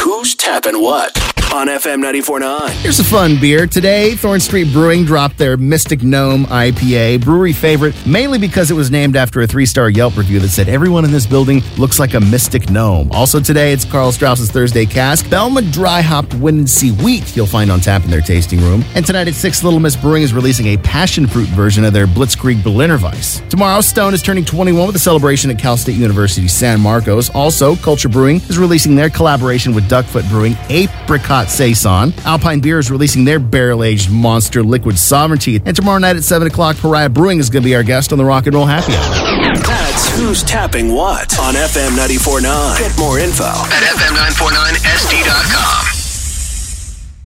Who's tapping what? On FM 94.9. Here's a fun beer. Today, Thorn Street Brewing dropped their Mystic Gnome IPA, brewery favorite, mainly because it was named after a three star Yelp review that said everyone in this building looks like a mystic gnome. Also, today, it's Karl Strauss's Thursday cask, Belma Dry Hopped Wind Wheat, you'll find on tap in their tasting room. And tonight at 6, Little Miss Brewing is releasing a passion fruit version of their Blitzkrieg Berliner Weiss. Tomorrow, Stone is turning 21 with a celebration at Cal State University San Marcos. Also, Culture Brewing is releasing their collaboration with Duckfoot Brewing, Apricot Saison. Alpine Beer is releasing their barrel aged monster liquid sovereignty. And tomorrow night at 7 o'clock, Pariah Brewing is going to be our guest on the Rock and Roll Happy Hour. That's Who's Tapping What on FM 94.9. Get more info at FM949SD.com.